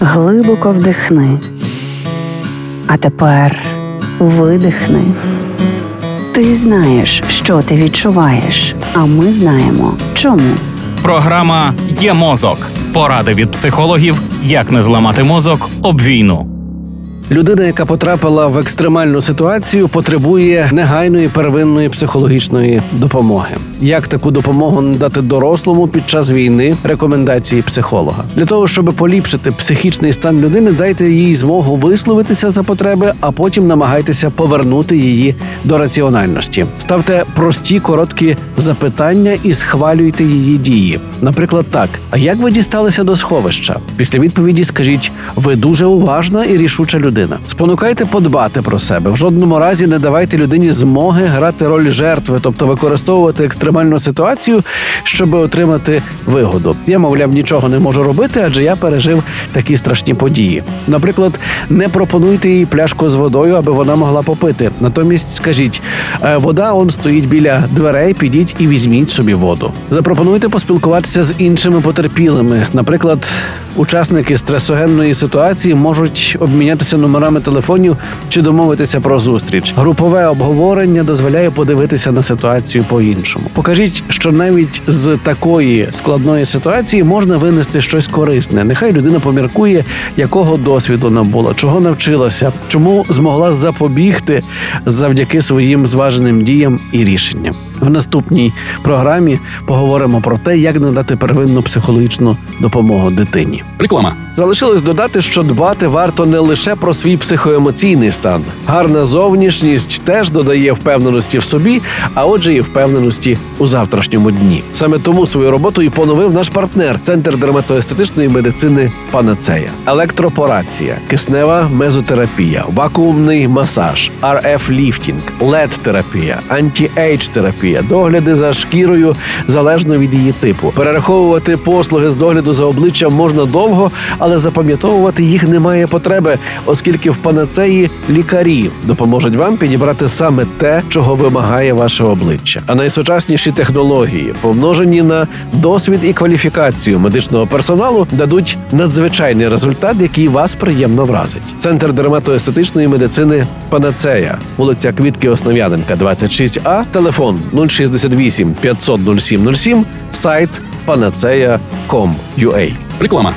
Глибоко вдихни. А тепер видихни. Ти знаєш, що ти відчуваєш, а ми знаємо чому. Програма Є мозок. Поради від психологів, як не зламати мозок об війну. Людина, яка потрапила в екстремальну ситуацію, потребує негайної первинної психологічної допомоги. Як таку допомогу надати дорослому під час війни? Рекомендації психолога для того, щоб поліпшити психічний стан людини, дайте їй змогу висловитися за потреби, а потім намагайтеся повернути її до раціональності. Ставте прості короткі запитання і схвалюйте її дії. Наприклад, так: а як ви дісталися до сховища? Після відповіді скажіть: ви дуже уважна і рішуча людина. Спонукайте подбати про себе. В жодному разі не давайте людині змоги грати роль жертви, тобто використовувати екстремальну ситуацію, щоб отримати вигоду. Я, мовляв, нічого не можу робити, адже я пережив такі страшні події. Наприклад, не пропонуйте їй пляшку з водою, аби вона могла попити. Натомість скажіть, «Е, вода он стоїть біля дверей, підіть і візьміть собі воду. Запропонуйте поспілкуватися з іншими потерпілими. Наприклад, учасники стресогенної ситуації можуть обмінятися номерами телефонів чи домовитися про зустріч. Групове обговорення дозволяє подивитися на ситуацію по-іншому. Покажіть, що навіть з такої складної ситуації можна винести щось корисне. Нехай людина поміркує, якого досвіду набула, чого навчилася, чому змогла запобігти завдяки своїм зваженим діям і рішенням. В наступній програмі поговоримо про те, як надати первинну психологічну допомогу дитині. Реклама. Залишилось додати, що дбати варто не лише про свій психоемоційний стан. Гарна зовнішність теж додає впевненості в собі, а отже, і впевненості у завтрашньому дні. Саме тому свою роботу і поновив наш партнер Центр дерматоестетичної медицини Панацея, електропорація, киснева мезотерапія, вакуумний масаж, RF ліфтинг, LED терапія анті-ейдж терапія, догляди за шкірою залежно від її типу. Перераховувати послуги з догляду за обличчям можна довго, але запам'ятовувати їх немає потреби, оскільки в панацеї лікарі допоможуть вам підібрати саме те, чого вимагає ваше обличчя. А найсучасніші технології, помножені на досвід і кваліфікацію медичного персоналу, дадуть надзвичайний результат, який вас приємно вразить. Центр дерматоестетичної медицини Панацея, вулиця Квітки Основ'яненка, 26А, телефон 068 500 0707, сайт panacea.com.ua. Реклама.